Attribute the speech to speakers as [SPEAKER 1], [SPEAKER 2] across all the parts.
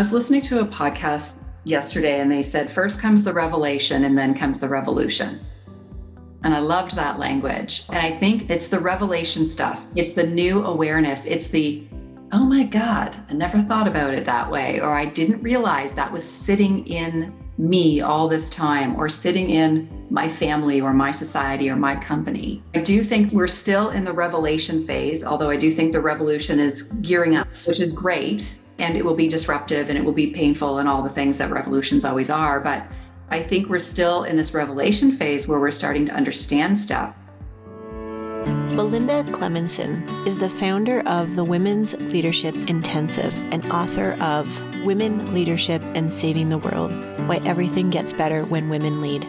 [SPEAKER 1] was listening to a podcast yesterday and they said first comes the revelation and then comes the revolution. And I loved that language. And I think it's the revelation stuff. It's the new awareness. It's the, oh my God, I never thought about it that way. Or I didn't realize that was sitting in me all this time or sitting in my family or my society or my company. I do think we're still in the revelation phase, although I do think the revolution is gearing up, which is great. And it will be disruptive and it will be painful and all the things that revolutions always are. But I think we're still in this revelation phase where we're starting to understand stuff.
[SPEAKER 2] Belinda Clemmensen is the founder of the Women's Leadership Intensive and author of Women, Leadership, and Saving the World Why Everything Gets Better When Women Lead.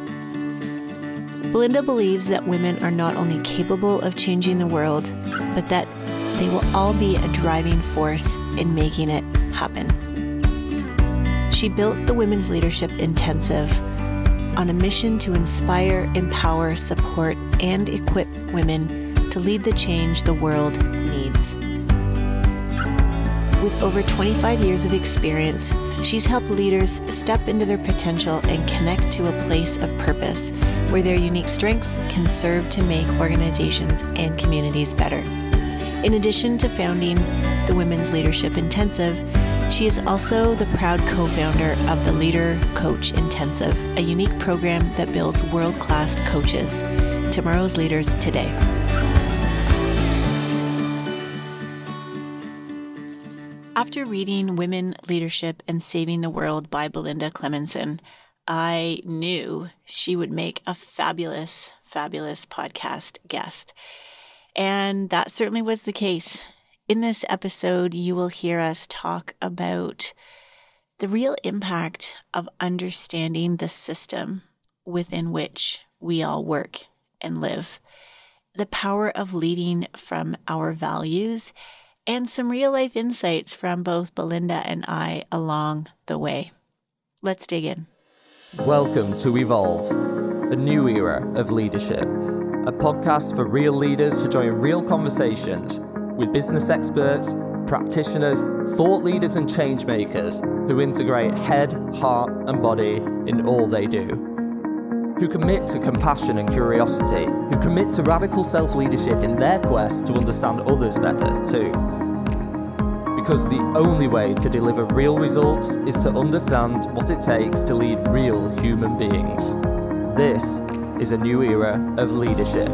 [SPEAKER 2] Belinda believes that women are not only capable of changing the world, but that they will all be a driving force in making it happen. She built the Women's Leadership Intensive on a mission to inspire, empower, support, and equip women to lead the change the world needs. With over 25 years of experience, she's helped leaders step into their potential and connect to a place of purpose where their unique strengths can serve to make organizations and communities better. In addition to founding the Women's Leadership Intensive, she is also the proud co founder of the Leader Coach Intensive, a unique program that builds world class coaches, tomorrow's leaders today. After reading Women, Leadership, and Saving the World by Belinda Clemmensen, I knew she would make a fabulous, fabulous podcast guest. And that certainly was the case. In this episode, you will hear us talk about the real impact of understanding the system within which we all work and live, the power of leading from our values and some real life insights from both Belinda and I along the way. Let's dig in.
[SPEAKER 3] Welcome to Evolve, a new era of leadership, a podcast for real leaders to join real conversations with business experts, practitioners, thought leaders, and change makers who integrate head, heart, and body in all they do who commit to compassion and curiosity, who commit to radical self leadership in their quest to understand others better, too. Because the only way to deliver real results is to understand what it takes to lead real human beings. This is a new era of leadership.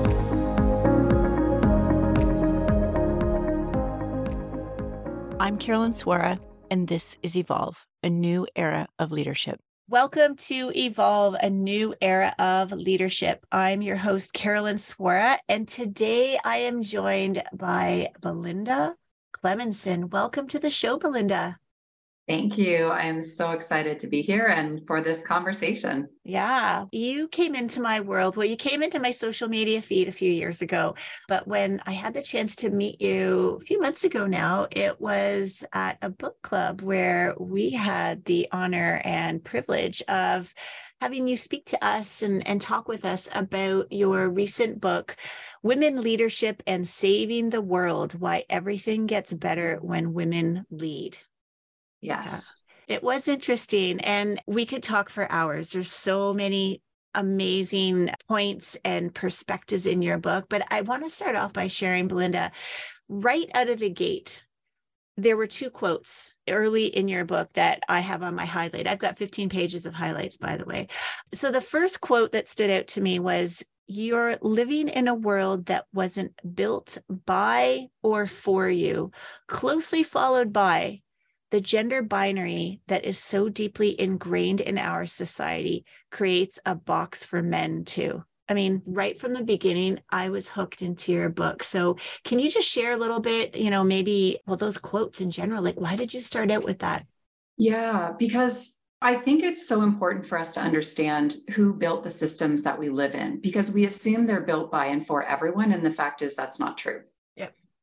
[SPEAKER 2] I'm Carolyn Swora, and this is Evolve, a new era of leadership. Welcome to Evolve, a new era of leadership. I'm your host, Carolyn Swora, and today I am joined by Belinda Clemmensen. Welcome to the show, Belinda.
[SPEAKER 1] Thank you. I am so excited to be here and for this conversation.
[SPEAKER 2] Yeah, you came into my world. Well, you came into my social media feed a few years ago, but when I had the chance to meet you a few months ago now, it was at a book club where we had the honor and privilege of having you speak to us and, and talk with us about your recent book, Women Leadership and Saving the World Why Everything Gets Better When Women Lead.
[SPEAKER 1] Yes.
[SPEAKER 2] It was interesting. And we could talk for hours. There's so many amazing points and perspectives in your book. But I want to start off by sharing, Belinda, right out of the gate. There were two quotes early in your book that I have on my highlight. I've got 15 pages of highlights, by the way. So, the first quote that stood out to me was You're living in a world that wasn't built by or for you, closely followed by the gender binary that is so deeply ingrained in our society creates a box for men too. I mean, right from the beginning, I was hooked into your book. So, can you just share a little bit, you know, maybe, well, those quotes in general? Like, why did you start out with that?
[SPEAKER 1] Yeah, because I think it's so important for us to understand who built the systems that we live in because we assume they're built by and for everyone. And the fact is, that's not true.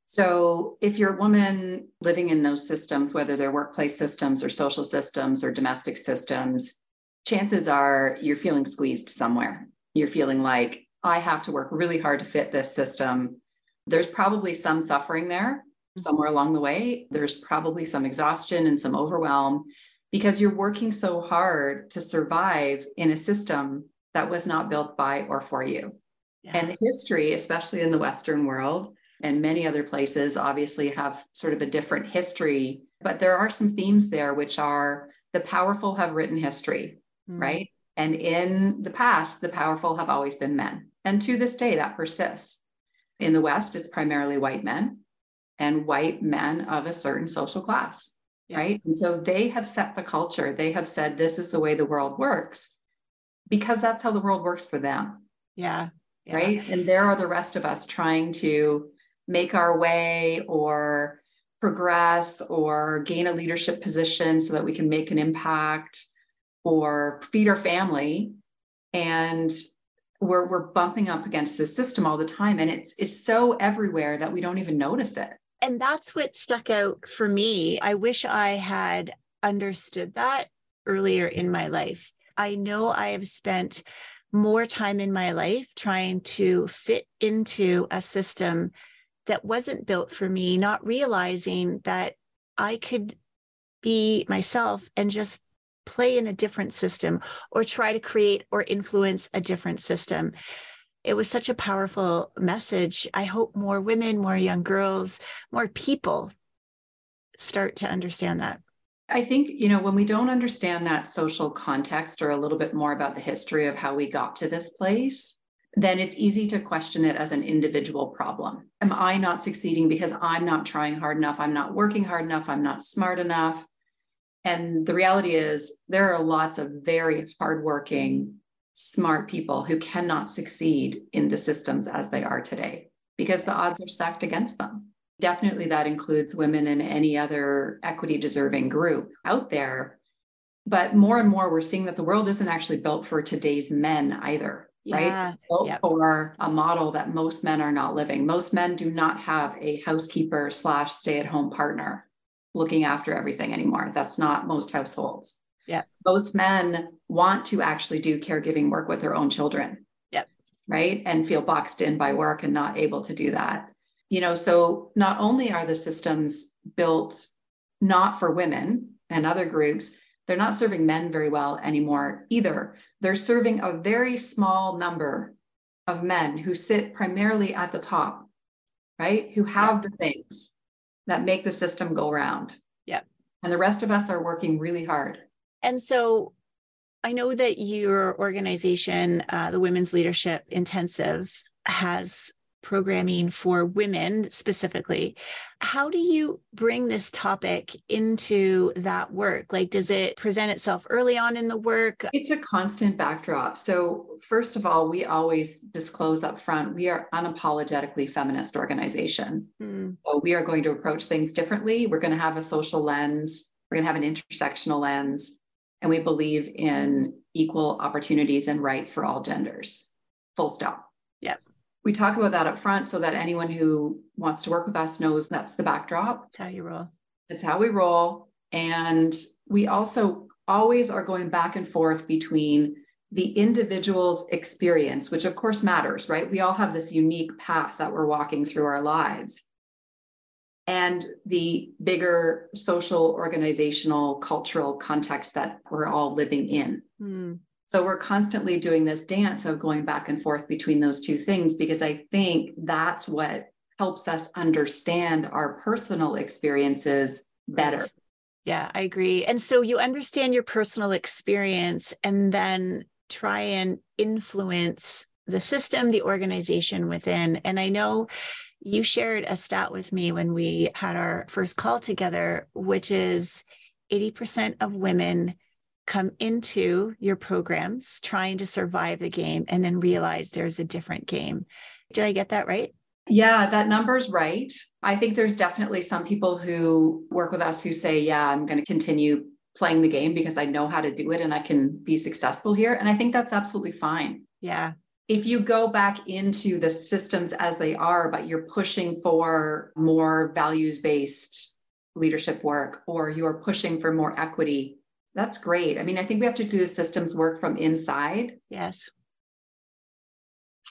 [SPEAKER 1] So, if you're a woman living in those systems, whether they're workplace systems or social systems or domestic systems, chances are you're feeling squeezed somewhere. You're feeling like, I have to work really hard to fit this system. There's probably some suffering there mm-hmm. somewhere along the way. There's probably some exhaustion and some overwhelm because you're working so hard to survive in a system that was not built by or for you. Yeah. And the history, especially in the Western world and many other places, obviously have sort of a different history. But there are some themes there, which are the powerful have written history, mm. right? And in the past, the powerful have always been men. And to this day, that persists. In the West, it's primarily white men and white men of a certain social class, yeah. right? And so they have set the culture. They have said, this is the way the world works because that's how the world works for them.
[SPEAKER 2] Yeah.
[SPEAKER 1] yeah. Right. And there are the rest of us trying to make our way or progress or gain a leadership position so that we can make an impact or feed our family. And we're, we're bumping up against the system all the time. And it's, it's so everywhere that we don't even notice it.
[SPEAKER 2] And that's what stuck out for me. I wish I had understood that earlier in my life. I know I have spent more time in my life trying to fit into a system that wasn't built for me, not realizing that I could be myself and just play in a different system or try to create or influence a different system. It was such a powerful message. I hope more women, more young girls, more people start to understand that.
[SPEAKER 1] I think, you know, when we don't understand that social context or a little bit more about the history of how we got to this place, then it's easy to question it as an individual problem. Am I not succeeding because I'm not trying hard enough? I'm not working hard enough. I'm not smart enough. And the reality is, there are lots of very hardworking, smart people who cannot succeed in the systems as they are today because the odds are stacked against them. Definitely, that includes women and any other equity deserving group out there. But more and more, we're seeing that the world isn't actually built for today's men either yeah. right? Built yep. for a model that most men are not living. Most men do not have a housekeeper slash stay at home partner looking after everything anymore. That's not most households.
[SPEAKER 2] Yeah.
[SPEAKER 1] Most men want to actually do caregiving work with their own children.
[SPEAKER 2] Yep.
[SPEAKER 1] Right. And feel boxed in by work and not able to do that. You know, so not only are the systems built not for women and other groups, they're not serving men very well anymore either. They're serving a very small number of men who sit primarily at the top, right? Who have yeah. the things that make the system go round.
[SPEAKER 2] Yeah.
[SPEAKER 1] And the rest of us are working really hard.
[SPEAKER 2] And so I know that your organization, uh, the Women's Leadership Intensive, has programming for women specifically. How do you bring this topic into that work? Like, does it present itself early on in the work?
[SPEAKER 1] It's a constant backdrop. So, first of all, we always disclose up front we are unapologetically feminist organization. Mm. So, we are going to approach things differently. We're going to have a social lens, we're going to have an intersectional lens, and we believe in equal opportunities and rights for all genders. Full stop we talk about that up front so that anyone who wants to work with us knows that's the backdrop.
[SPEAKER 2] That's how you roll.
[SPEAKER 1] That's how we roll. And we also always are going back and forth between the individual's experience, which of course matters, right? We all have this unique path that we're walking through our lives. And the bigger social, organizational, cultural context that we're all living in. Mm. So we're constantly doing this dance of going back and forth between those two things because I think that's what helps us understand our personal experiences better. Right.
[SPEAKER 2] Yeah, I agree. And so you understand your personal experience and then try and influence the system, the organization within. And I know you shared a stat with me when we had our first call together, which is 80% of women come into your programs trying to survive the game and then realize there's a different game. Did I get that right?
[SPEAKER 1] Yeah, that number's right. I think there's definitely some people who work with us who say, Yeah, I'm going to continue playing the game because I know how to do it and I can be successful here. And I think that's absolutely fine.
[SPEAKER 2] Yeah.
[SPEAKER 1] If you go back into the systems as they are, but you're pushing for more values based leadership work or you're pushing for more equity, that's great. I mean, I think we have to do the systems work from inside.
[SPEAKER 2] Yes.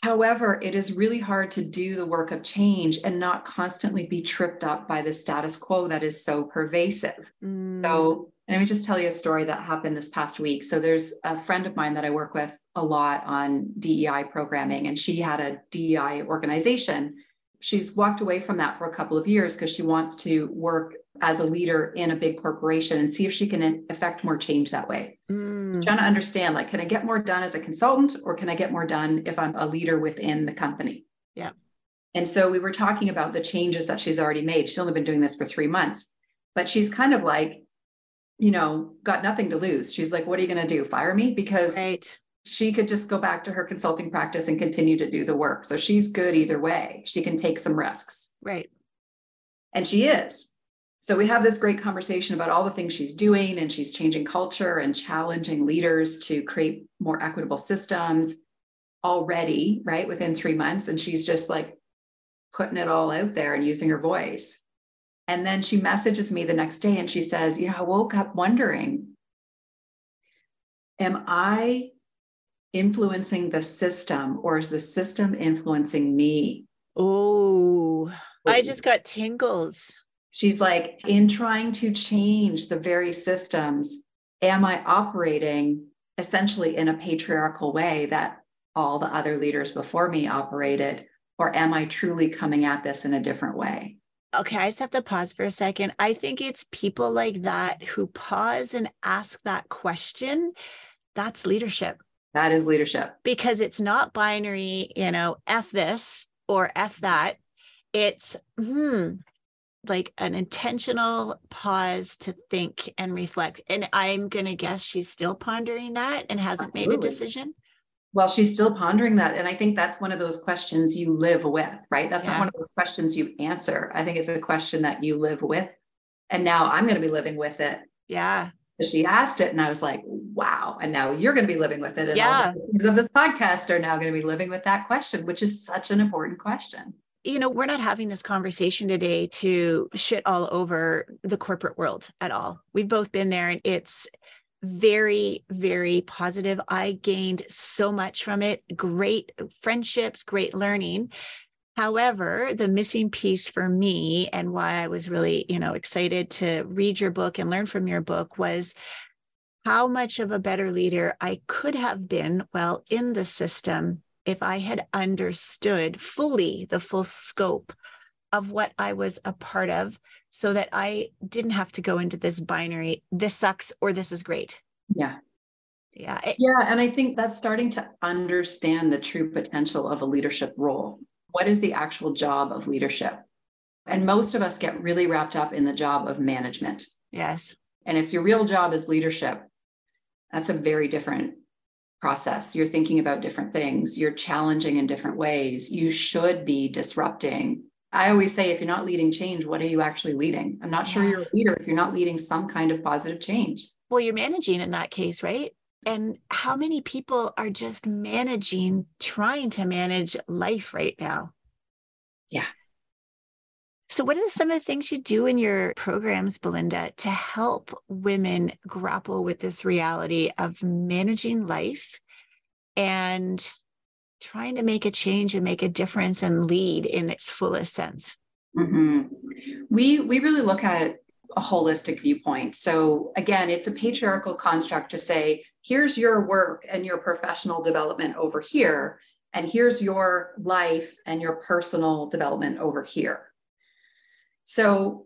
[SPEAKER 1] However, it is really hard to do the work of change and not constantly be tripped up by the status quo that is so pervasive. Mm. So And let me just tell you a story that happened this past week. So there's a friend of mine that I work with a lot on DEI programming, and she had a DEI organization. She's walked away from that for a couple of years because she wants to work as a leader in a big corporation and see if she can affect more change that way. Mm. trying to understand like, can I get more done as a consultant or can I get more done if I'm a leader within the company?
[SPEAKER 2] Yeah.
[SPEAKER 1] And so we were talking about the changes that she's already made. She's only been doing this for three months, but she's kind of like, you know, got nothing to lose. She's like, what are you going to do? Fire me? Because right. she could just go back to her consulting practice and continue to do the work. So she's good either way. She can take some risks.
[SPEAKER 2] Right.
[SPEAKER 1] And she is. So we have this great conversation about all the things she's doing, and she's changing culture and challenging leaders to create more equitable systems already, right? Within three months. And she's just like putting it all out there and using her voice. And then she messages me the next day and she says, You know, I woke up wondering, am I influencing the system or is the system influencing me?
[SPEAKER 2] Oh, I just got tingles.
[SPEAKER 1] She's like, in trying to change the very systems, am I operating essentially in a patriarchal way that all the other leaders before me operated? Or am I truly coming at this in a different way?
[SPEAKER 2] okay, I just have to pause for a second. I think it's people like that who pause and ask that question. That's leadership.
[SPEAKER 1] That is leadership.
[SPEAKER 2] Because it's not binary, you know, F this or F that. It's, hmm, like an intentional pause to think and reflect. And I'm going to guess she's still pondering that and hasn't Absolutely. made a decision
[SPEAKER 1] well she's still pondering that and i think that's one of those questions you live with right that's yeah. not one of those questions you answer i think it's a question that you live with and now i'm going to be living with it
[SPEAKER 2] yeah
[SPEAKER 1] she asked it and i was like wow and now you're going to be living with it and yeah. all the things of this podcast are now going to be living with that question which is such an important question
[SPEAKER 2] you know, we're not having this conversation today to shit all over the corporate world at all. We've both been there and it's very, very positive. I gained so much from it great friendships, great learning. However, the missing piece for me and why I was really, you know, excited to read your book and learn from your book was how much of a better leader I could have been while in the system if I had understood fully the full scope of what I was a part of so that I didn't have to go into this binary, this sucks or this is great.
[SPEAKER 1] Yeah.
[SPEAKER 2] Yeah.
[SPEAKER 1] It, yeah. And I think that's starting to understand the true potential of a leadership role. What is the actual job of leadership? And most of us get really wrapped up in the job of management.
[SPEAKER 2] Yes.
[SPEAKER 1] And if your real job is leadership, that's a very different process. You're thinking about different things, you're challenging in different ways. You should be disrupting I always say, if you're not leading change, what are you actually leading? I'm not sure you're a leader if you're not leading some kind of positive change.
[SPEAKER 2] Well, you're managing in that case, right? And how many people are just managing, trying to manage life right now?
[SPEAKER 1] Yeah.
[SPEAKER 2] So, what are some of the things you do in your programs, Belinda, to help women grapple with this reality of managing life and trying to make a change and make a difference and lead in its fullest sense?
[SPEAKER 1] Mm-hmm. We we really look at a holistic viewpoint. So again, it's a patriarchal construct to say, here's your work and your professional development over here, and here's your life and your personal development over here. So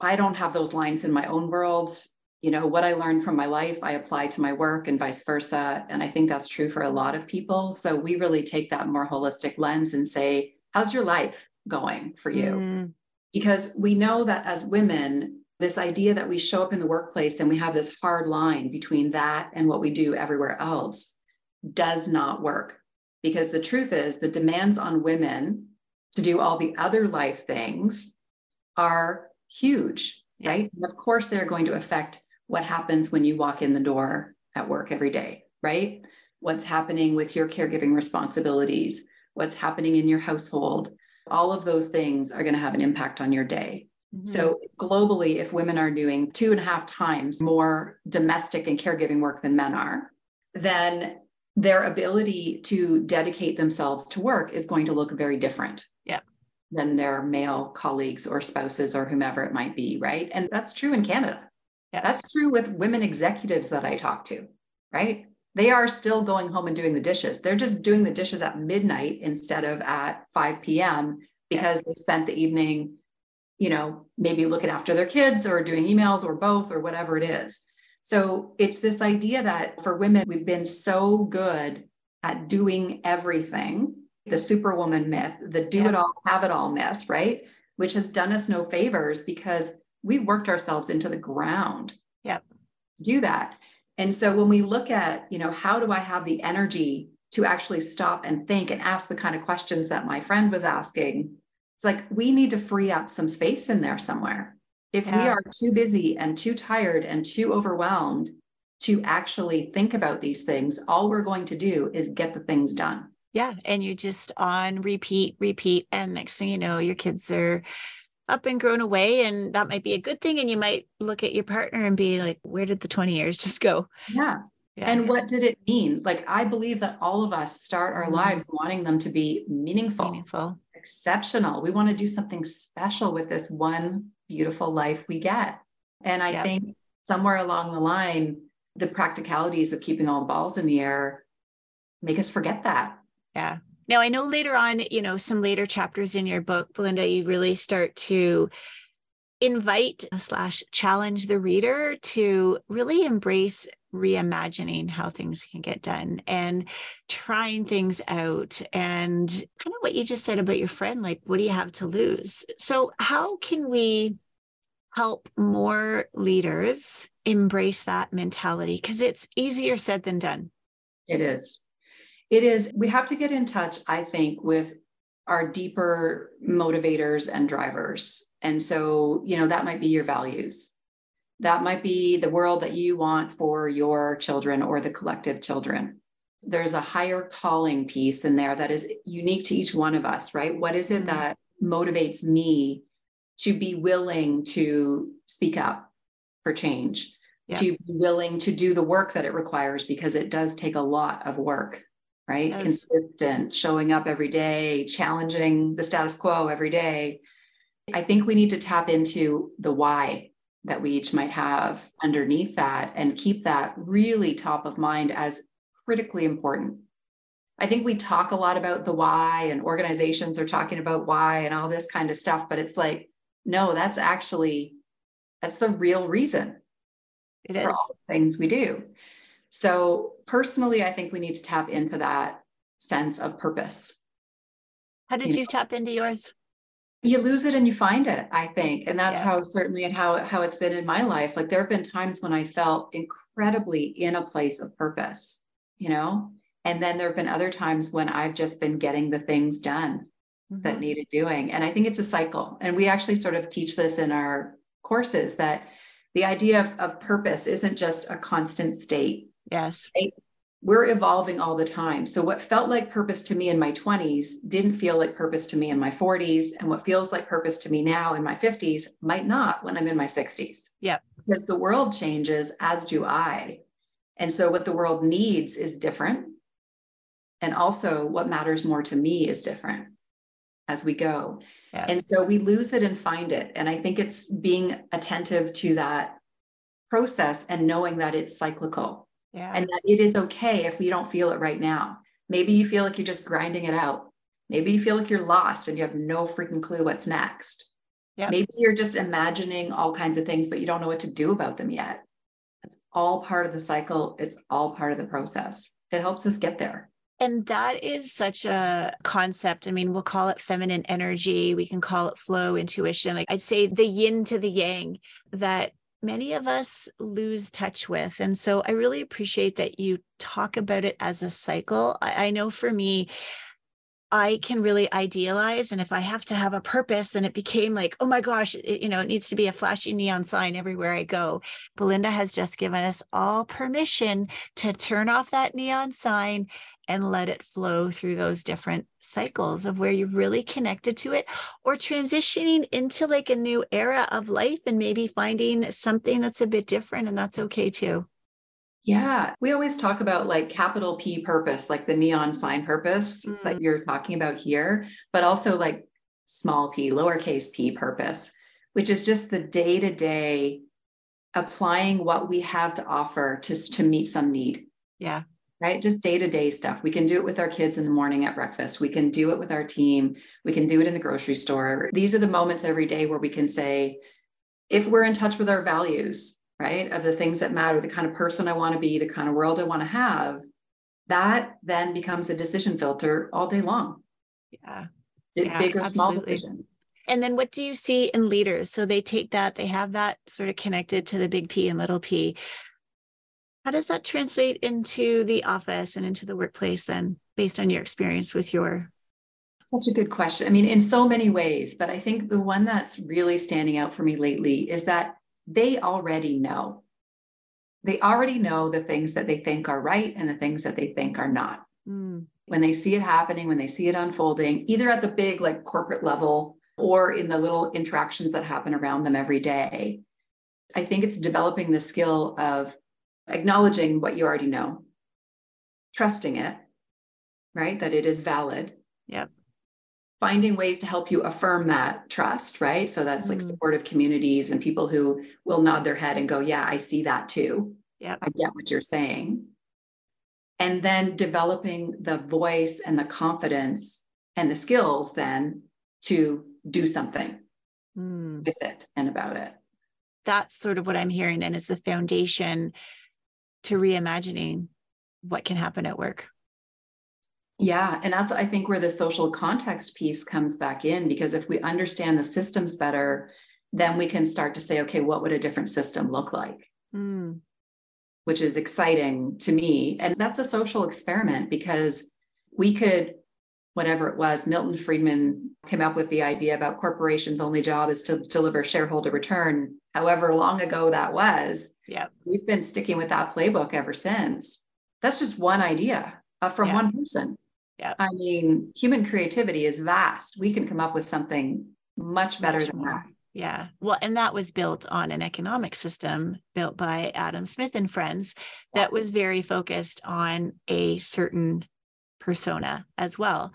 [SPEAKER 1] I don't have those lines in my own world. You know what i learned from my life i apply to my work and vice versa. And i think that's true for a lot of people. So we really take that more holistic lens and say how's your life going for you? Mm. because we know that as women this idea that we show up in the workplace and we have this hard line between that and what we do everywhere else does not work. Because the truth is the demands on women to do all the other life things are huge right and of course they're going to affect what happens when you walk in the door at work every day, right? What's happening with your caregiving responsibilities, what's happening in your household. All of those things are going to have an impact on your day. Mm-hmm. So, globally, if women are doing two and a half times more domestic and caregiving work than men are, then their ability to dedicate themselves to work is going to look very different.
[SPEAKER 2] Yeah.
[SPEAKER 1] Than their male colleagues or spouses or whomever it might be, right? And that's true in Canada Yeah. That's true with women executives that I talk to, right? They are still going home and doing the dishes. They're just doing the dishes at midnight instead of at 5 p.m. because yeah. they spent the evening, you know, maybe looking after their kids or doing emails or both or whatever it is. So it's this idea that for women, we've been so good at doing everything the superwoman myth, the do it all, have it all myth, right? Which has done us no favors because we've worked ourselves into the ground.
[SPEAKER 2] Yep.
[SPEAKER 1] To do that. And so when we look at, you know, how do I have the energy to actually stop and think and ask the kind of questions that my friend was asking, it's like we need to free up some space in there somewhere. If yeah. we are too busy and too tired and too overwhelmed to actually think about these things, all we're going to do is get the things done.
[SPEAKER 2] Yeah. And you're just on repeat, repeat. And next thing you know, your kids are up and grown away. And that might be a good thing. And you might look at your partner and be like, where did the 20 years just go?
[SPEAKER 1] Yeah. Yeah. And what did it mean? Like, I believe that all of us start our mm-hmm. lives wanting them to be meaningful,
[SPEAKER 2] meaningful,
[SPEAKER 1] exceptional. We want to do something special with this one beautiful life we get. And I yep. think somewhere along the line, the practicalities of keeping all the balls in the air make us forget that.
[SPEAKER 2] Yeah. Now, I know later on, you know, some later chapters in your book, Belinda, you really start to invite slash challenge the reader to really embrace reimagining how things can get done and trying things out and kind of what you just said about your friend like what do you have to lose so how can we help more leaders embrace that mentality because it's easier said than done.
[SPEAKER 1] It is. It is. We have to get in touch, I think, with our deeper motivators and drivers. And so, you know, that might be your values. That might be the world that you want for your children or the collective children. There's a higher calling piece in there that is unique to each one of us, right? What is it mm-hmm. that motivates me to be willing to speak up for change, yeah. to be willing to do the work that it requires because it does take a lot of work, right? Yes. Consistent, showing up every day, challenging the status quo every day. I think we need to tap into the why that we each might have underneath that and keep that really top of mind as critically important. I think we talk a lot about the why, and organizations are talking about why and all this kind of stuff, but it's like no, that's actually that's the real reason
[SPEAKER 2] it is. for all
[SPEAKER 1] the things we do. So personally, I think we need to tap into that sense of purpose.
[SPEAKER 2] How did you, you know? tap into yours?
[SPEAKER 1] You lose it and you find it, I think. And that's yeah. how certainly and how how it's been in my life. Like there have been times when I felt incredibly in a place of purpose, you know? And then there have been other times when I've just been getting the things done mm-hmm. that needed doing. And I think it's a cycle. And we actually sort of teach this in our courses that the idea of, of purpose isn't just a constant state.
[SPEAKER 2] Yes.
[SPEAKER 1] Right? We're evolving all the time. So, what felt like purpose to me in my 20s didn't feel like purpose to me in my 40s. And what feels like purpose to me now in my 50s might not when I'm in my 60s.
[SPEAKER 2] Yeah.
[SPEAKER 1] Because the world changes, as do I. And so, what the world needs is different. And also, what matters more to me is different as we go. Yeah. And so we lose it and find it. And I think it's being attentive to that process and knowing that it's cyclical
[SPEAKER 2] yeah.
[SPEAKER 1] and that it is okay if we don't feel it right now. Maybe you feel like you're just grinding it out. Maybe you feel like you're lost and you have no freaking clue what's next.
[SPEAKER 2] Yeah.
[SPEAKER 1] Maybe you're just imagining all kinds of things, but you don't know what to do about them yet. It's all part of the cycle. It's all part of the process. It helps us get there.
[SPEAKER 2] And that is such a concept. I mean, we'll call it feminine energy, we can call it flow, intuition. Like I'd say the yin to the yang that many of us lose touch with. And so I really appreciate that you talk about it as a cycle. I, I know for me, I can really idealize. And if I have to have a purpose, then it became like, oh my gosh, it, you know, it needs to be a flashy neon sign everywhere I go. Belinda has just given us all permission to turn off that neon sign and let it flow through those different cycles of where you're really connected to it or transitioning into like a new era of life and maybe finding something that's a bit different. And that's okay too.
[SPEAKER 1] Yeah, we always talk about like capital P purpose, like the neon sign purpose mm. that you're talking about here, but also like small p, lowercase p purpose, which is just the day to day applying what we have to offer to, to meet some need.
[SPEAKER 2] Yeah.
[SPEAKER 1] Right. Just day to day stuff. We can do it with our kids in the morning at breakfast. We can do it with our team. We can do it in the grocery store. These are the moments every day where we can say, if we're in touch with our values, right, of the things that matter, the kind of person I want to be, the kind of world I want to have, that then becomes a decision filter all day long.
[SPEAKER 2] Yeah.
[SPEAKER 1] yeah big or small decisions.
[SPEAKER 2] And then what do you see in leaders? So they take that, they have that sort of connected to the big P and little p. How does that translate into the office and into the workplace then, based on your experience with your?
[SPEAKER 1] Such a good question. I mean, in so many ways, but I think the one that's really standing out for me lately is that they already know. They already know the things that they think are right and the things that they think are not. Mm. When they see it happening, when they see it unfolding, either at the big, like corporate level or in the little interactions that happen around them every day. I think it's developing the skill of acknowledging what you already know, trusting it, right? That it is valid.
[SPEAKER 2] Yep.
[SPEAKER 1] Finding ways to help you affirm that trust, right? So that's like mm. supportive communities and people who will nod their head and go, Yeah, I see that too.
[SPEAKER 2] Yeah.
[SPEAKER 1] I get what you're saying. And then developing the voice and the confidence and the skills then to do something mm. with it and about it.
[SPEAKER 2] That's sort of what I'm hearing. And it's the foundation to reimagining what can happen at work.
[SPEAKER 1] Yeah. And that's, I think, where the social context piece comes back in, because if we understand the systems better, then we can start to say, okay, what would a different system look like? Mm. Which is exciting to me. And that's a social experiment because we could whatever it was, Milton Friedman came up with the idea about corporations' only job is to deliver shareholder return. However long ago that was,
[SPEAKER 2] yeah,
[SPEAKER 1] we've been sticking with that playbook ever since. That's just one idea uh, from yeah. one person.
[SPEAKER 2] Yeah,
[SPEAKER 1] I mean, human creativity is vast. We can come up with something much better much than more. that.
[SPEAKER 2] Yeah. Well, and that was built on an economic system built by Adam Smith and friends that was very focused on a certain persona as well.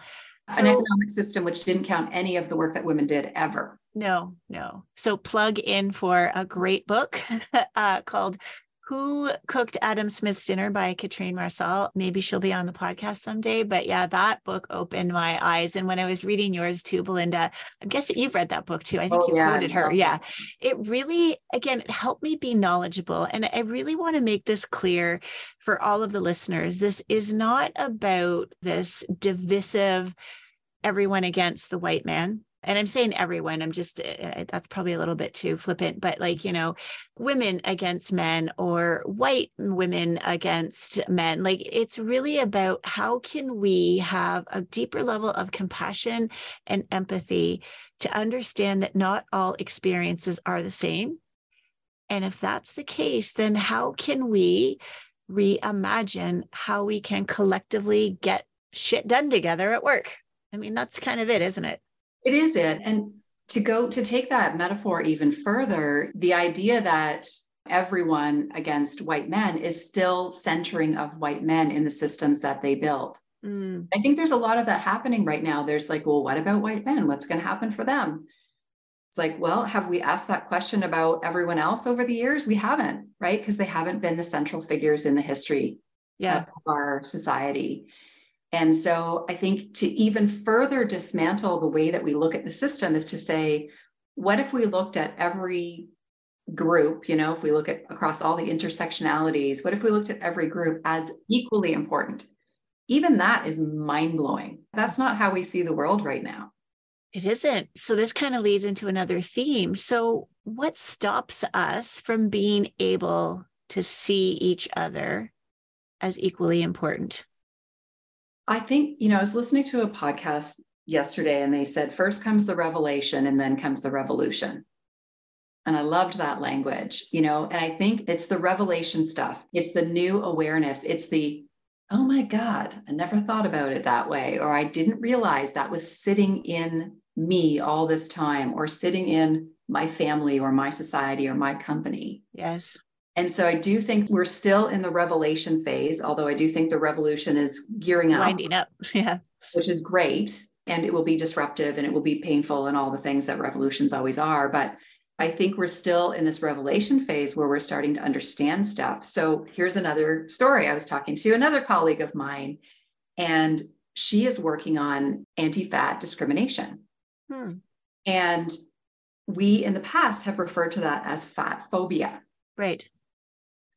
[SPEAKER 1] So, An economic system which didn't count any of the work that women did ever.
[SPEAKER 2] No, no. So plug in for a great book uh, called who Cooked Adam Smith's Dinner by Katrine Marçal. Maybe she'll be on the podcast someday. But yeah, that book opened my eyes. And when I was reading yours too, Belinda, I'm guessing you've read that book too. I think oh, you yeah, quoted her. Yeah. It really, again, it helped me be knowledgeable. And I really want to make this clear for all of the listeners. This is not about this divisive everyone against the white man and I'm saying everyone, I'm just, eh, eh, that's probably a little bit too flippant, but like, you know, women against men or white women against men. Like, it's really about how can we have a deeper level of compassion and empathy to understand that not all experiences are the same. And if that's the case, then how can we reimagine how we can collectively get shit done together at work? I mean, that's kind of it, isn't it?
[SPEAKER 1] It is it. And to go to take that metaphor even further, the idea that everyone against white men is still centering of white men in the systems that they built. Mm. I think there's a lot of that happening right now. There's like, well, what about white men? What's going to happen for them? It's like, well, have we asked that question about everyone else over the years? We haven't, right? Because they haven't been the central figures in the history
[SPEAKER 2] yeah.
[SPEAKER 1] of our society. And so I think to even further dismantle the way that we look at the system is to say, what if we looked at every group, you know, if we look at across all the intersectionalities, what if we looked at every group as equally important? Even that is mind blowing. That's not how we see the world right now.
[SPEAKER 2] It isn't. So, this kind of leads into another theme. So, what stops us from being able to see each other as equally important?
[SPEAKER 1] I think, you know, I was listening to a podcast yesterday and they said, first comes the revelation and then comes the revolution. And I loved that language, you know, and I think it's the revelation stuff. It's the new awareness. It's the, oh my God, I never thought about it that way. Or I didn't realize that was sitting in me all this time or sitting in my family or my society or my company.
[SPEAKER 2] Yes.
[SPEAKER 1] And so I do think we're still in the revelation phase, although I do think the revolution is gearing up.
[SPEAKER 2] Winding up. Yeah.
[SPEAKER 1] Which is great. And it will be disruptive and it will be painful and all the things that revolutions always are. But I think we're still in this revelation phase where we're starting to understand stuff. So here's another story. I was talking to another colleague of mine, and she is working on anti fat discrimination. Hmm. And we in the past have referred to that as fat phobia.
[SPEAKER 2] Right.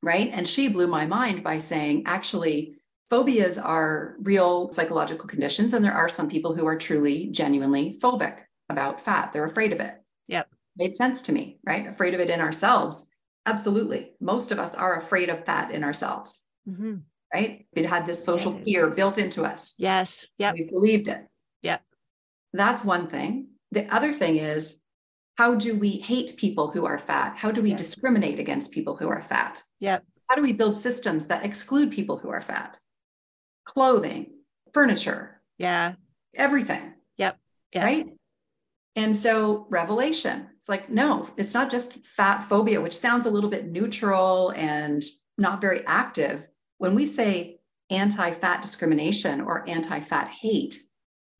[SPEAKER 1] Right. And she blew my mind by saying, actually, phobias are real psychological conditions. And there are some people who are truly, genuinely phobic about fat. They're afraid of it.
[SPEAKER 2] Yep.
[SPEAKER 1] Made sense to me, right? Afraid of it in ourselves. Absolutely. Most of us are afraid of fat in ourselves. Mm-hmm. Right. It had this social yes. fear built into us.
[SPEAKER 2] Yes. Yep.
[SPEAKER 1] We believed it.
[SPEAKER 2] Yep.
[SPEAKER 1] That's one thing. The other thing is how do we hate people who are fat? How do we discriminate against people who are fat?
[SPEAKER 2] Yep.
[SPEAKER 1] How do we build systems that exclude people who are fat? Clothing, furniture.
[SPEAKER 2] Yeah.
[SPEAKER 1] Everything.
[SPEAKER 2] Yep.
[SPEAKER 1] yep. Right. And so, revelation, it's like, no, it's not just fat phobia, which sounds a little bit neutral and not very active. When we say anti fat discrimination or anti fat hate,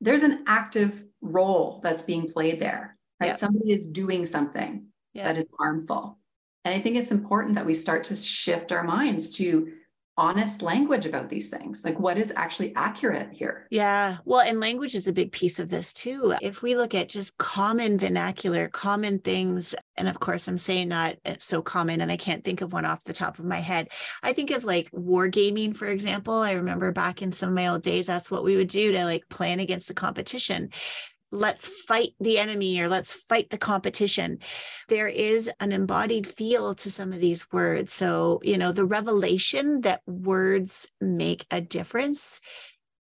[SPEAKER 1] there's an active role that's being played there right? Yep. Somebody is doing something yep. that is harmful. And I think it's important that we start to shift our minds to honest language about these things like what is actually accurate here
[SPEAKER 2] yeah well and language is a big piece of this too if we look at just common vernacular common things and of course i'm saying not uh, so common and i can't think of one off the top of my head i think of like wargaming for example i remember back in some of my old days that's what we would do to like plan against the competition let's fight the enemy or let's fight the competition. There is an embodied feel to some of these words. So, you know, the revelation that words make a difference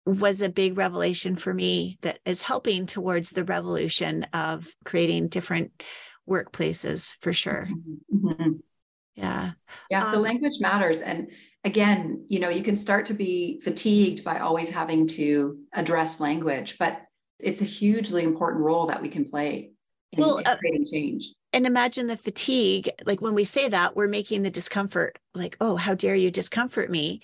[SPEAKER 2] was a big revelation for me that is helping towards the revolution of creating different workplaces for sure. Mm-hmm. mm-hmm. Yeah.
[SPEAKER 1] Yeah. Um, the language matters. And again, you know, you can start to be fatigued by always having to address language, but it's a hugely important role that we can play in, well, uh, creating change.
[SPEAKER 2] And imagine the fatigue. Like when we say that, we're making the discomfort like, oh, how dare you discomfort me?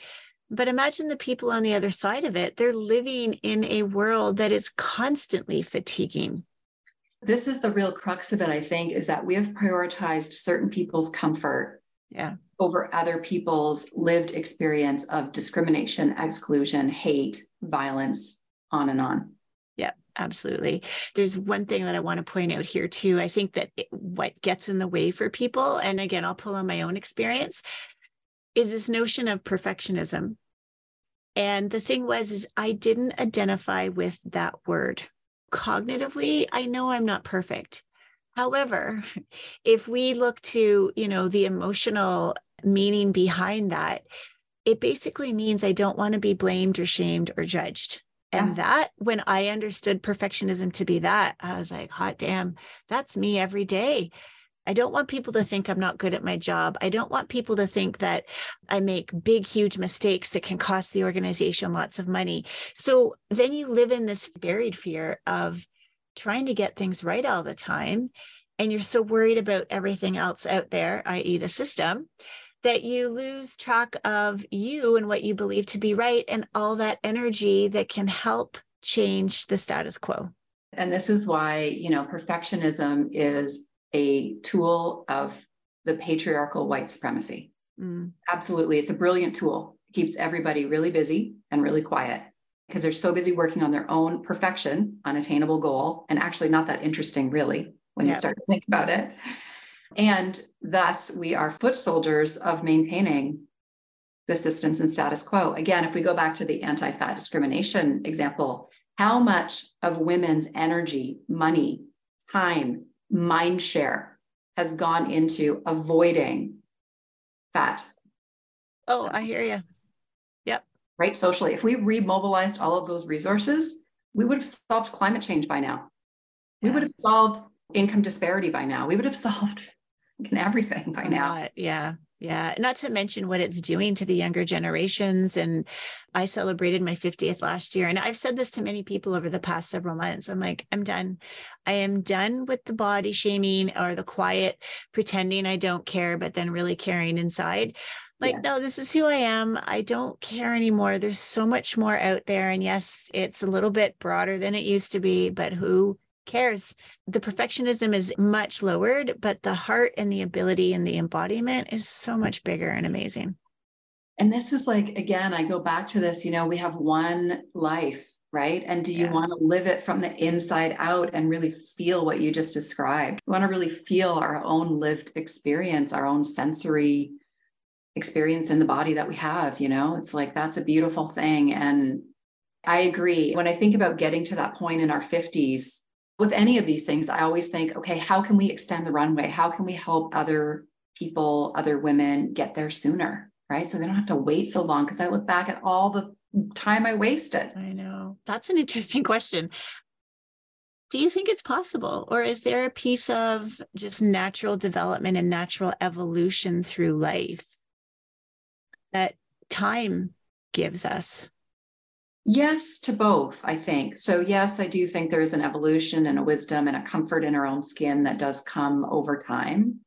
[SPEAKER 2] But imagine the people on the other side of it. They're living in a world that is constantly fatiguing.
[SPEAKER 1] This is the real crux of it, I think, is that we have prioritized certain people's comfort
[SPEAKER 2] yeah.
[SPEAKER 1] over other people's lived experience of discrimination, exclusion, hate, violence, on and on
[SPEAKER 2] absolutely. There's one thing that I want to point out here too. I think that it, what gets in the way for people, and again, I'll pull on my own experience, is this notion of perfectionism. And the thing was, is I didn't identify with that word. Cognitively, I know I'm not perfect. However, if we look to, you know, the emotional meaning behind that, it basically means I don't want to be blamed or shamed or judged. And yeah. that, when I understood perfectionism to be that, I was like, hot damn, that's me every day. I don't want people to think I'm not good at my job. I don't want people to think that I make big, huge mistakes that can cost the organization lots of money. So then you live in this buried fear of trying to get things right all the time. And you're so worried about everything else out there, i.e., the system, that you lose track of you and what you believe to be right and all that energy that can help change the status quo.
[SPEAKER 1] And this is why, you know, perfectionism is a tool of the patriarchal white supremacy. Mm. Absolutely. It's a brilliant tool. It keeps everybody really busy and really quiet because they're so busy working on their own perfection, unattainable goal, and actually not that interesting, really, when you start to think about it. And thus, we are foot soldiers of maintaining the systems and status quo. Again, if we go back to the anti fat discrimination example, how much of women's energy, money, time, mind share has gone into avoiding fat?
[SPEAKER 2] Oh, I hear you. Yep.
[SPEAKER 1] Right. Socially, if we remobilized all of those resources, we would have solved climate change by now. Yeah. We would have solved income disparity by now. We would have solved and everything by now.
[SPEAKER 2] yeah. Yeah. Not to mention what it's doing to the younger generations. And I celebrated my 50th last year. And I've said this to many people over the past several months. I'm like, I'm done. I am done with the body shaming or the quiet pretending I don't care, but then really caring inside. Like, yeah. no, this is who I am. I don't care anymore. There's so much more out there. And yes, it's a little bit broader than it used to be, but who cares? The perfectionism is much lowered, but the heart and the ability and the embodiment is so much bigger and amazing.
[SPEAKER 1] And this is like, again, I go back to this, you know, we have one life, right? And do you yeah. want to live it from the inside out and really feel what you just described? We want to really feel our own lived experience, our own sensory experience in the body that we have, you know? It's like that's a beautiful thing. And I agree. When I think about getting to that point in our 50s, with any of these things, I always think, okay, how can we extend the runway? How can we help other people, other women get there sooner? Right. So they don't have to wait so long. Cause I look back at all the time I wasted.
[SPEAKER 2] I know. That's an interesting question. Do you think it's possible? Or is there a piece of just natural development and natural evolution through life that time gives us?
[SPEAKER 1] Yes, to both, I think. So, yes, I do think there is an evolution and a wisdom and a comfort in our own skin that does come over time.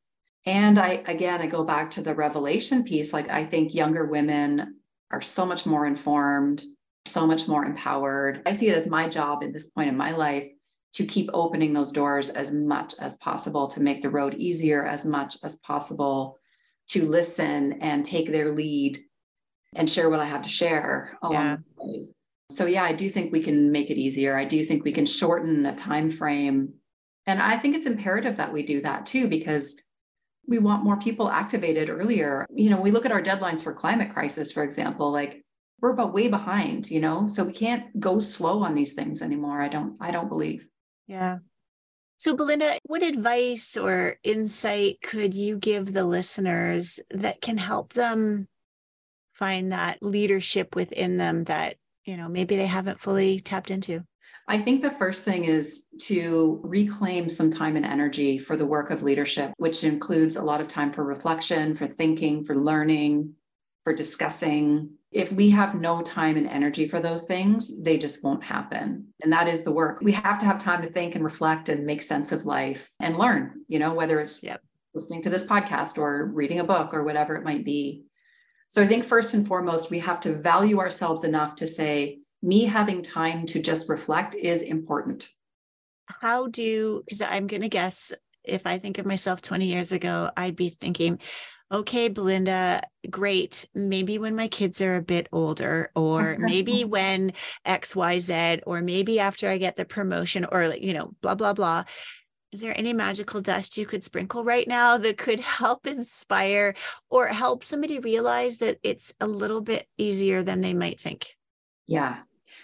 [SPEAKER 1] And I, again, I go back to the revelation piece. Like, I think younger women are so much more informed, so much more empowered. I see it as my job at this point in my life to keep opening those doors as much as possible, to make the road easier as much as possible, to listen and take their lead and share what I have to share along yeah. the way. So yeah, I do think we can make it easier. I do think we can shorten the time frame. And I think it's imperative that we do that too because we want more people activated earlier. You know, we look at our deadlines for climate crisis for example, like we're about way behind, you know. So we can't go slow on these things anymore. I don't I don't believe.
[SPEAKER 2] Yeah. So, Belinda, what advice or insight could you give the listeners that can help them find that leadership within them that you know maybe they haven't fully tapped into
[SPEAKER 1] I think the first thing is to reclaim some time and energy for the work of leadership, which includes a lot of time for reflection, for thinking, for learning, for discussing. If we have no time and energy for those things, they just won't happen. And that is the work. We have to have time to think and reflect and make sense of life and learn, you know, whether it's yep. listening to this podcast or reading a book or whatever it might be. So I think first and foremost, we have to value ourselves enough to say, me having time to just reflect is important.
[SPEAKER 2] How do, because I'm going to guess if I think of myself 20 years ago, I'd be thinking, okay, Belinda, great. Maybe when my kids are a bit older, or maybe when XYZ, or maybe after I get the promotion, or, you know, blah, blah, blah is there any magical dust you could sprinkle right now that could help inspire or help somebody realize that it's a little bit easier than they might think?
[SPEAKER 1] Yeah.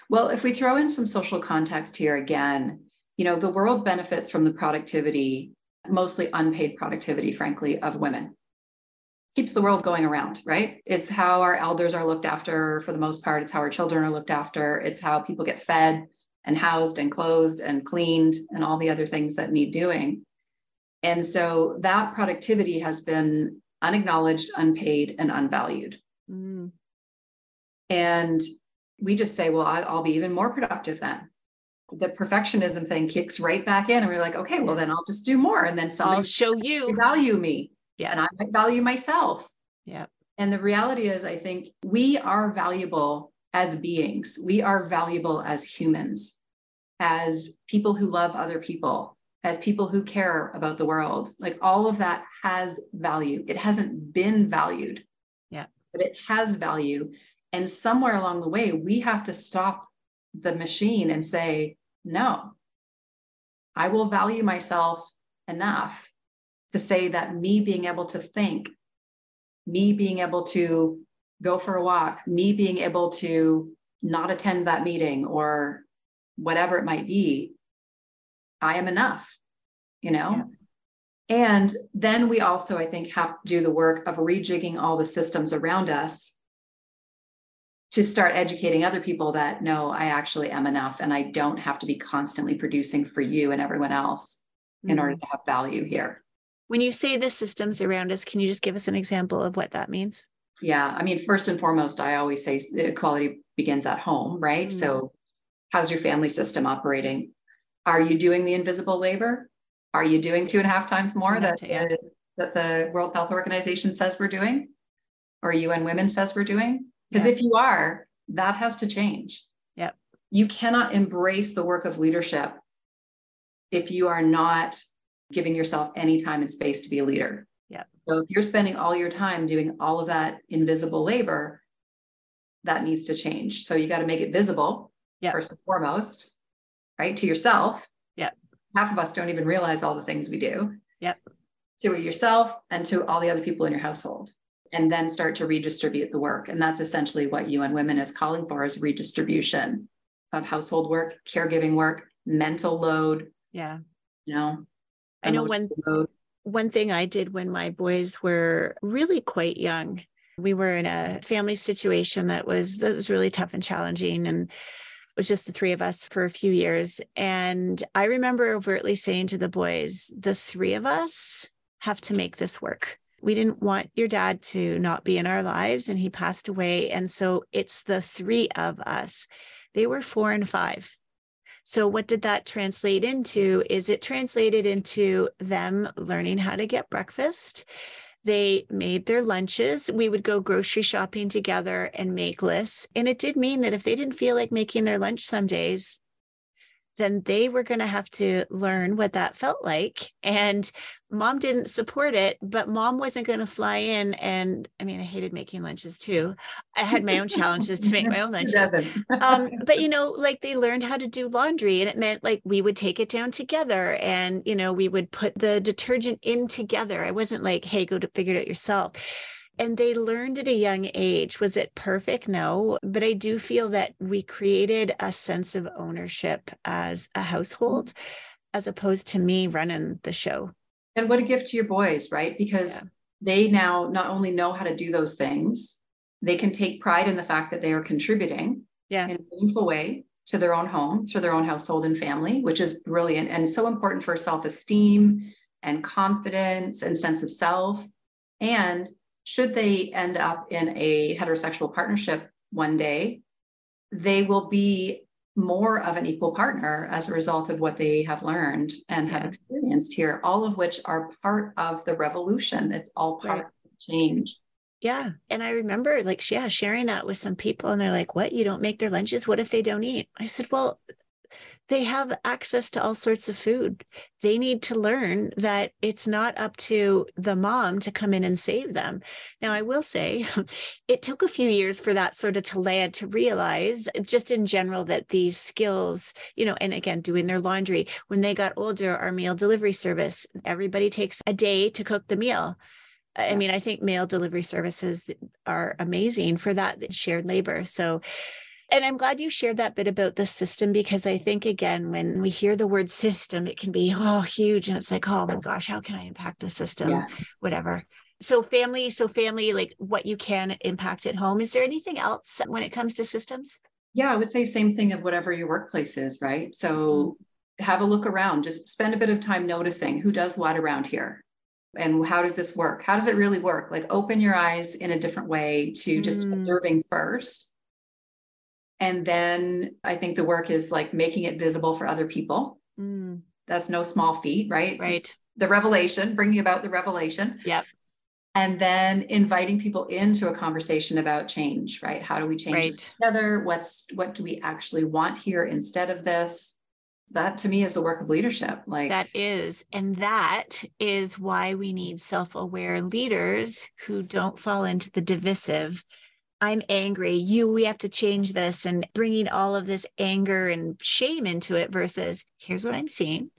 [SPEAKER 1] Well, if we throw in some social context here again, you know, the world benefits from the productivity, mostly unpaid productivity, frankly, of women. Keeps the world going around, right? It's how our elders are looked after for the most part. It's how our children are looked after. It's how people get fed and housed and clothed and cleaned and all the other things that need doing. And so that productivity has been unacknowledged, unpaid, and unvalued. Mm. And we just say, well, I'll be even more productive then. The perfectionism thing kicks right back in, and we're like, okay, well, then I'll just do more. And then somebody
[SPEAKER 2] I'll show you
[SPEAKER 1] value me. Yeah. And I might value myself.
[SPEAKER 2] Yeah.
[SPEAKER 1] And the reality is, I think we are valuable as beings. We are valuable as humans, as people who love other people, as people who care about the world. Like all of that has value. It hasn't been valued.
[SPEAKER 2] Yeah.
[SPEAKER 1] But it has value. And somewhere along the way, we have to stop the machine and say, no, I will value myself enough to say that me being able to think, me being able to go for a walk, me being able to not attend that meeting or whatever it might be, I am enough, you know? Yeah. And then we also, I think, have to do the work of rejigging all the systems around us to start educating other people that no, I actually am enough and I don't have to be constantly producing for you and everyone else mm-hmm. in order mm-hmm. to have value here.
[SPEAKER 2] When you say the systems around us, can you just give us an example of what that means?
[SPEAKER 1] Yeah. I mean, first and foremost, I always say equality begins at home, right? Mm-hmm. So, how's your family system operating? Are you doing the invisible labor? Are you doing two and a half times more that, the, that the World Health Organization says we're doing? Or UN Women says we're doing? Because yeah. if you are, that has to change.
[SPEAKER 2] Yep.
[SPEAKER 1] You cannot embrace the work of leadership if you are not giving yourself any time and space to be a leader.
[SPEAKER 2] Yeah.
[SPEAKER 1] So if you're spending all your time doing all of that invisible labor, that needs to change. So you got to make it visible
[SPEAKER 2] yeah.
[SPEAKER 1] first and foremost, right? To yourself.
[SPEAKER 2] Yeah.
[SPEAKER 1] Half of us don't even realize all the things we do.
[SPEAKER 2] Yep.
[SPEAKER 1] To yourself and to all the other people in your household. And then start to redistribute the work. And that's essentially what UN Women is calling for is redistribution of household work, caregiving work, mental load.
[SPEAKER 2] Yeah.
[SPEAKER 1] You know,
[SPEAKER 2] I know when load. One thing I did when my boys were really quite young, we were in a family situation that was that was really tough and challenging and it was just the three of us for a few years. And i remember overtly saying to the boys the three of us have to make this work. We didn't want your dad to not be in our lives and he passed away. And so it's the three of us. They were four and five so what did that translate into is it translated into them learning how to get breakfast they made their lunches. We would go grocery shopping together and make lists. And it did mean that if they didn't feel like making their lunch some days, then they were going to have to learn what that felt like. And mom didn't support it, but mom wasn't going to fly in. And I mean, I hated making lunches too. I had my own challenges to make my own lunches. um, but, you know, like they learned how to do laundry and it meant like we would take it down together and, you know, we would put the detergent in together. I wasn't like, hey, go to figure it out yourself and they learned at a young age. Was it perfect? No. But I do feel that we created a sense of ownership as a household, mm-hmm. as opposed to me running the show.
[SPEAKER 1] And what a gift to your boys, right? Because yeah. they now not only know how to do those things, they can take pride in the fact that they are contributing
[SPEAKER 2] yeah.
[SPEAKER 1] in a meaningful way to their own home, to their own household and family, which is brilliant and so important for self esteem and confidence and sense of self. And should they end up in a heterosexual partnership one day, they will be more of an equal partner as a result of what they have learned and yeah. have experienced here, all of which are part of the revolution. It's all part right. of change.
[SPEAKER 2] Yeah. And I remember like, yeah, sharing that with some people and they're like, what? You don't make their lunches? What if they don't eat? I said, well, they have access to all sorts of food. They need to learn that it's not up to the mom to come in and save them. Now, I will say it took a few years for that sort of to land to realize, just in general, that these skills, you know, and again, doing their laundry, when they got older, our meal delivery service, everybody takes a day to cook the meal. I mean, I think mail delivery services are amazing for that shared labor. So, and I'm glad you shared that bit about the system because I think, again, when we hear the word system, it can be, oh, huge. And it's like, oh my gosh, how can I impact the system? Yeah. Whatever. So, family, so family, like what you can impact at home. Is there anything else when it comes to systems?
[SPEAKER 1] Yeah, I would say same thing of whatever your workplace is, right? So, mm-hmm. have a look around, just spend a bit of time noticing who does what around here and how does this work? How does it really work? Like, open your eyes in a different way to just mm. observing first and then I think the work is like making it visible for other people. Mm. That's no small feat, right?
[SPEAKER 2] Right.
[SPEAKER 1] It's the revelation, bringing about the revelation.
[SPEAKER 2] Yep.
[SPEAKER 1] And then inviting people into a conversation about change, right? How do we change right. together? What's what do we actually want here instead of this? That to me is the work of leadership. Like
[SPEAKER 2] that is, and that is why we need self-aware leaders who don't fall into the divisive I'm angry. You, we have to change this and bringing all of this anger and shame into it versus here's what I'm seeing.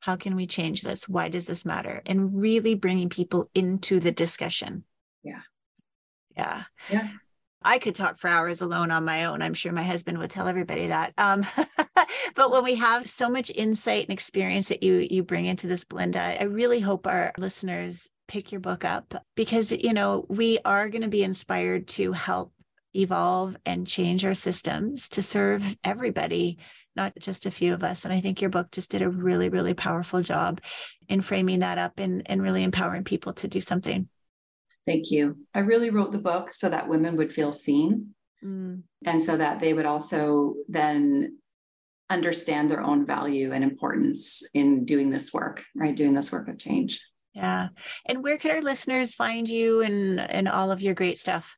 [SPEAKER 2] How can we change this? Why does this matter? And really bringing people into the discussion.
[SPEAKER 1] Yeah.
[SPEAKER 2] Yeah.
[SPEAKER 1] Yeah.
[SPEAKER 2] I could talk for hours alone on my own. I'm sure my husband would tell everybody that. Um, but when we have so much insight and experience that you you bring into this, Belinda, I really hope our listeners pick your book up because you know we are going to be inspired to help evolve and change our systems to serve everybody not just a few of us. And i think your book just did a really really powerful job in framing that up and, and really empowering people to do something.
[SPEAKER 1] Thank you. I really wrote the book so that women would feel seen mm. and so that they would also then understand their own value and importance in doing this work right? Doing this work of change
[SPEAKER 2] yeah. And where can our listeners find you and and all of your great stuff?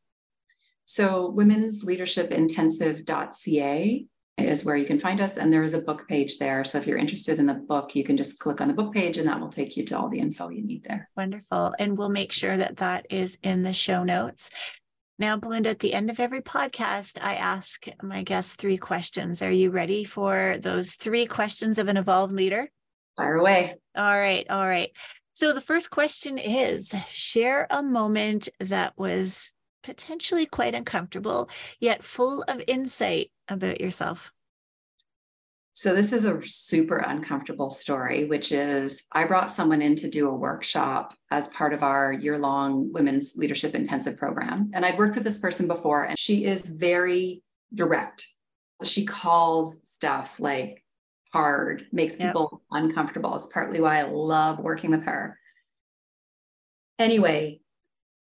[SPEAKER 1] So women's leadership intensive.ca is where you can find us. And there is a book page there. So if you're interested in the book, you can just click on the book page and that will take you to all the info you need there.
[SPEAKER 2] Wonderful. And we'll make sure that that is in the show notes. Now, Belinda, at the end of every podcast, I ask my guests three questions. Are you ready for those three questions of an evolved leader?
[SPEAKER 1] Fire away.
[SPEAKER 2] All right. All right. So the first question is share a moment that was potentially quite uncomfortable, yet full of insight about yourself.
[SPEAKER 1] So, this is a super uncomfortable story, which is I brought someone in to do a workshop as part of our year long women's leadership intensive program. And I'd worked with this person before, and she is very direct. She calls stuff like hard, makes people yep. uncomfortable. It's partly why I love working with her. Anyway,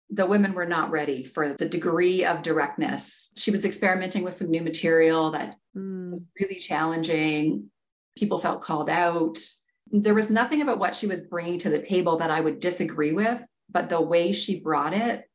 [SPEAKER 1] the women were not ready for the degree of directness. She was experimenting with some new material that mm. was really challenging. People felt called out. There was nothing about what she was bringing to the table that I would disagree with, but the way she brought it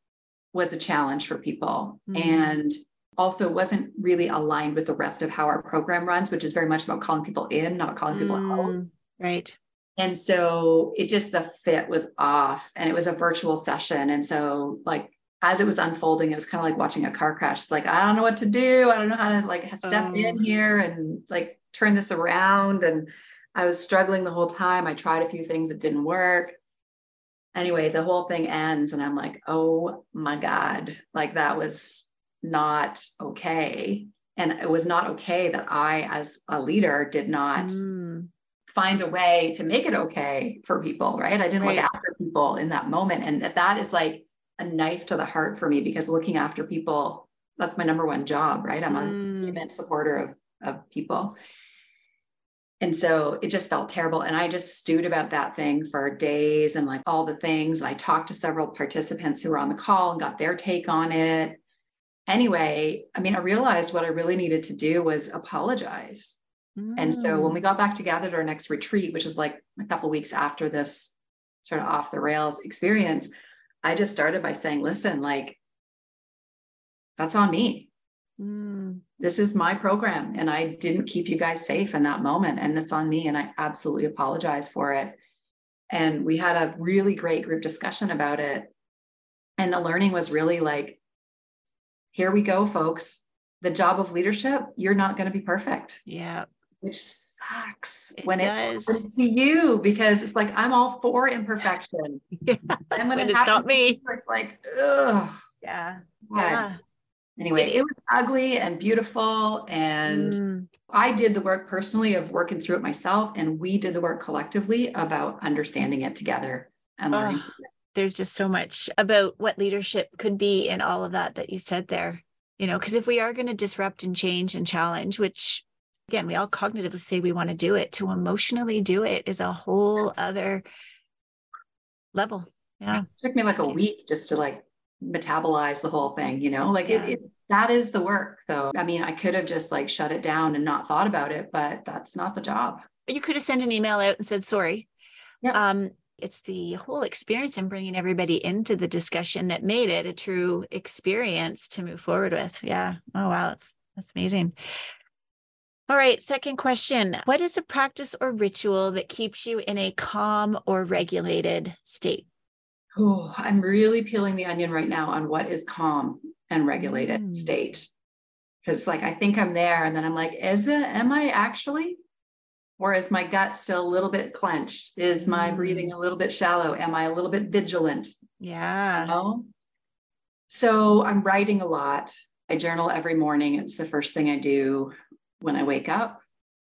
[SPEAKER 1] was a challenge for people. Mm. And also wasn't really aligned with the rest of how our program runs, which is very much about calling people in, not calling people mm. out.
[SPEAKER 2] Right.
[SPEAKER 1] And so it just, the fit was off and it was a virtual session. And so, like, as it was unfolding, it was kind of like watching a car crash. It's like, I don't know what to do. I don't know how to like step oh. in here and like turn this around. And I was struggling the whole time. I tried a few things that didn't work. Anyway, the whole thing ends, and I'm like, oh my God, like that was not okay. And it was not okay that I, as a leader, did not mm find a way to make it okay for people, right? I didn't right. look after people in that moment. And that is like a knife to the heart for me because looking after people, that's my number one job, right? I'm mm. a immense supporter of, of people. And so it just felt terrible. And I just stewed about that thing for days and like all the things. And I talked to several participants who were on the call and got their take on it. Anyway, I mean, I realized what I really needed to do was apologize and so when we mm. got back together at our next retreat, which is like a couple weeks after this sort of off the rails experience, I just started by saying, listen, like, that's on me. Mm. This is my program. And I didn't keep you guys safe in that moment. And it's on me. And I absolutely apologize for it. And we had a really great group discussion about it. And the learning was really like, here we go, folks. The job of leadership, you're not going to be perfect.
[SPEAKER 2] Yeah
[SPEAKER 1] which sucks it when does. it happens to you because it's like I'm all for imperfection.
[SPEAKER 2] Yeah. And when, it it's not me,
[SPEAKER 1] it's like, ugh.
[SPEAKER 2] Yeah. yeah.
[SPEAKER 1] Anyway, it, it, was ugly and beautiful. And mm. I did the work personally of working through it myself. And we did the work collectively about understanding it together and learning. Oh,
[SPEAKER 2] there's just so much about what leadership could be in all of that that you said there. You know, because if we are going to disrupt and change and challenge, which again, we all cognitively say we want to do it. To emotionally do it is a whole other level. Yeah. It
[SPEAKER 1] took me like a week just to like metabolize the whole thing, you know, like yeah. it, it, that is the work though. I mean, I could have just like shut it down and not thought about it, but that's not the job.
[SPEAKER 2] You could have sent an email out and said, sorry. Yeah. Um, it's the whole experience and bringing everybody into the discussion that made it a true experience to move forward with. Yeah. Oh, wow. That's, that's amazing. All right, second question. What is a practice or ritual that keeps you in a calm or regulated state?
[SPEAKER 1] Oh, I'm really peeling the onion right now on what is calm and regulated mm. state. Because like I think I'm there and then I'm like, is it am I actually? Or is my gut still a little bit clenched? Is my mm. breathing a little bit shallow? Am I a little bit vigilant?
[SPEAKER 2] Yeah. You know?
[SPEAKER 1] So I'm writing a lot. I journal every morning. It's the first thing I do when I wake up.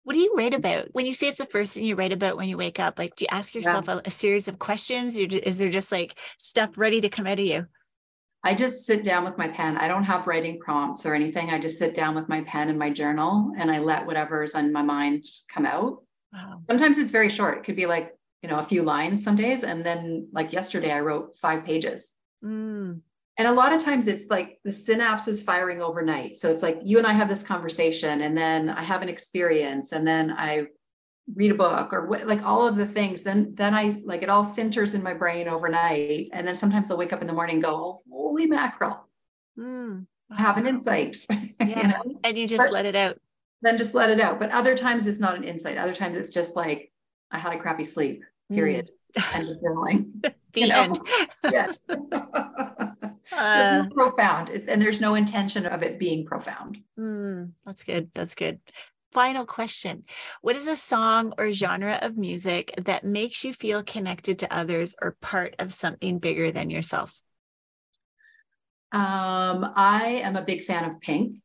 [SPEAKER 2] What do you write about when you say it's the first thing you write about when you wake up? Like, do you ask yourself yeah. a, a, series of questions? Is there just like stuff ready to come out of you?
[SPEAKER 1] I just sit down with my pen. I don't have writing prompts or anything. I just sit down with my pen and my journal and I let whatever's on my mind come out. Wow. Sometimes it's very short. It could be like, you know, a few lines some days. And then like yesterday, I wrote five pages. Mm and a lot of times it's like the synapse is firing overnight so it's like you and i have this conversation and then i have an experience and then i read a book or what like all of the things then then i like it all centers in my brain overnight and then sometimes i'll wake up in the morning and go holy mackerel mm, wow. have an insight
[SPEAKER 2] yeah. you know? and you just but, let it out
[SPEAKER 1] then just let it out. But other times it's not an insight. Other times it's just like, I had a crappy sleep, period. Mm. End of journaling.
[SPEAKER 2] the you end.
[SPEAKER 1] yeah. so uh, it's profound. It's, and there's no intention of it being profound.
[SPEAKER 2] Mm, that's good. That's good. Final question What is a song or genre of music that makes you feel connected to others or part of something bigger than yourself?
[SPEAKER 1] Um, I am a big fan of Pink.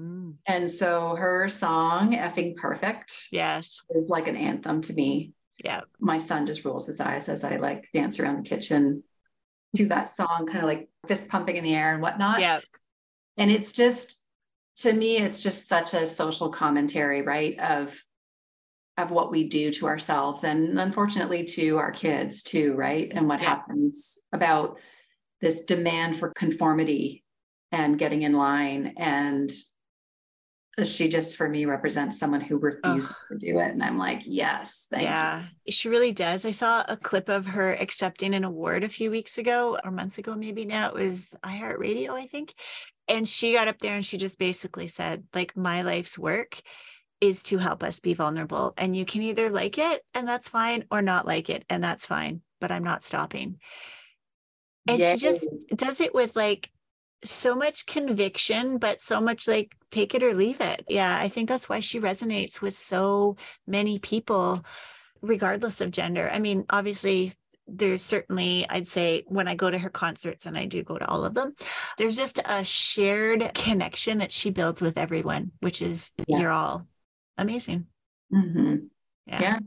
[SPEAKER 1] Mm. And so her song, Effing Perfect,
[SPEAKER 2] yes,
[SPEAKER 1] is like an anthem to me.
[SPEAKER 2] Yeah.
[SPEAKER 1] My son just rolls his eyes as I like dance around the kitchen to that song, kind of like fist pumping in the air and whatnot.
[SPEAKER 2] Yeah.
[SPEAKER 1] And it's just, to me, it's just such a social commentary, right? Of of what we do to ourselves and unfortunately to our kids too, right? And what yeah. happens about this demand for conformity and getting in line. And she just for me represents someone who refuses oh. to do it. And i'm like yes
[SPEAKER 2] yeah
[SPEAKER 1] you.
[SPEAKER 2] she really does. I saw a clip of her accepting an award a few weeks ago or months ago maybe now. It was iHeartRadio i think. And she got up there and she just basically said like my life's work is to help us be vulnerable and you can either like it and that's fine or not like it and that's fine but i'm not stopping and Yay. she just does it with like so much conviction, but so much like take it or leave it. Yeah, I think that's why she resonates with so many people, regardless of gender. I mean, obviously, there's certainly, I'd say, when I go to her concerts, and I do go to all of them, there's just a shared connection that she builds with everyone, which is yeah. you're all amazing.
[SPEAKER 1] Mm-hmm. Yeah. yeah.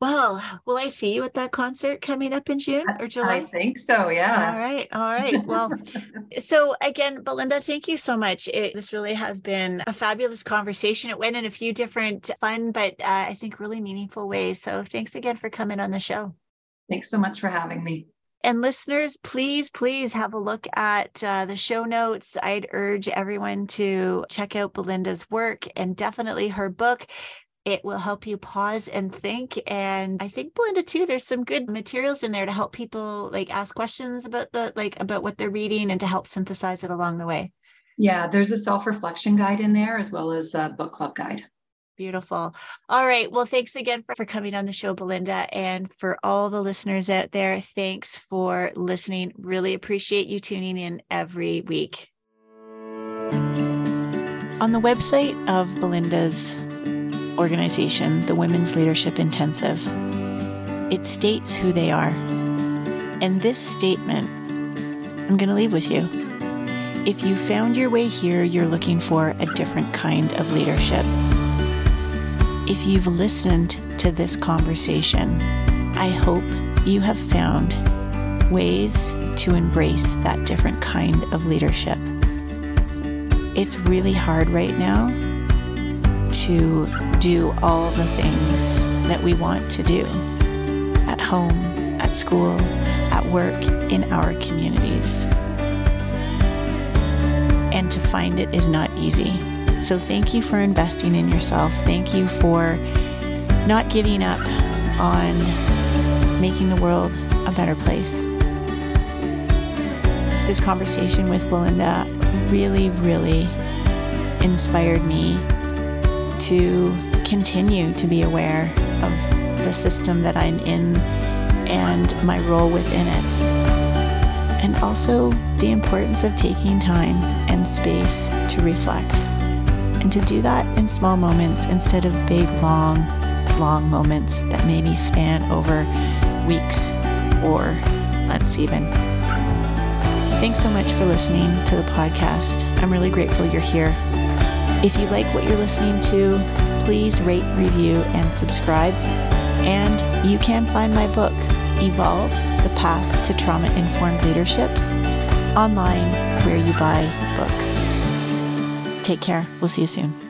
[SPEAKER 2] Well, will I see you at that concert coming up in June or July?
[SPEAKER 1] I think so. Yeah.
[SPEAKER 2] All right. All right. Well, so again, Belinda, thank you so much. It, this really has been a fabulous conversation. It went in a few different fun, but uh, I think really meaningful ways. So thanks again for coming on the show.
[SPEAKER 1] Thanks so much for having me.
[SPEAKER 2] And listeners, please, please have a look at uh, the show notes. I'd urge everyone to check out Belinda's work and definitely her book. It will help you pause and think. And I think Belinda too, there's some good materials in there to help people like ask questions about the like about what they're reading and to help synthesize it along the way.
[SPEAKER 1] Yeah, there's a self-reflection guide in there as well as a book club guide.
[SPEAKER 2] Beautiful. All right. Well, thanks again for, for coming on the show, Belinda. And for all the listeners out there, thanks for listening. Really appreciate you tuning in every week. On the website of Belinda's organization, the Women's Leadership Intensive. It states who they are. And this statement, I'm going to leave with you. If you found your way here, you're looking for a different kind of leadership. If you've listened to this conversation, I hope you have found ways to embrace that different kind of leadership. It's really hard right now to do all the things that we want to do at home, at school, at work, in our communities. And to find it is not easy. So, thank you for investing in yourself. Thank you for not giving up on making the world a better place. This conversation with Belinda really, really inspired me to continue to be aware of the system that I'm in and my role within it. And also the importance of taking time and space to reflect. And to do that in small moments instead of big, long, long moments that maybe span over weeks or months, even. Thanks so much for listening to the podcast. I'm really grateful you're here. If you like what you're listening to, please rate, review, and subscribe. And you can find my book, Evolve The Path to Trauma Informed Leaderships, online where you buy books. Take care. We'll see you soon.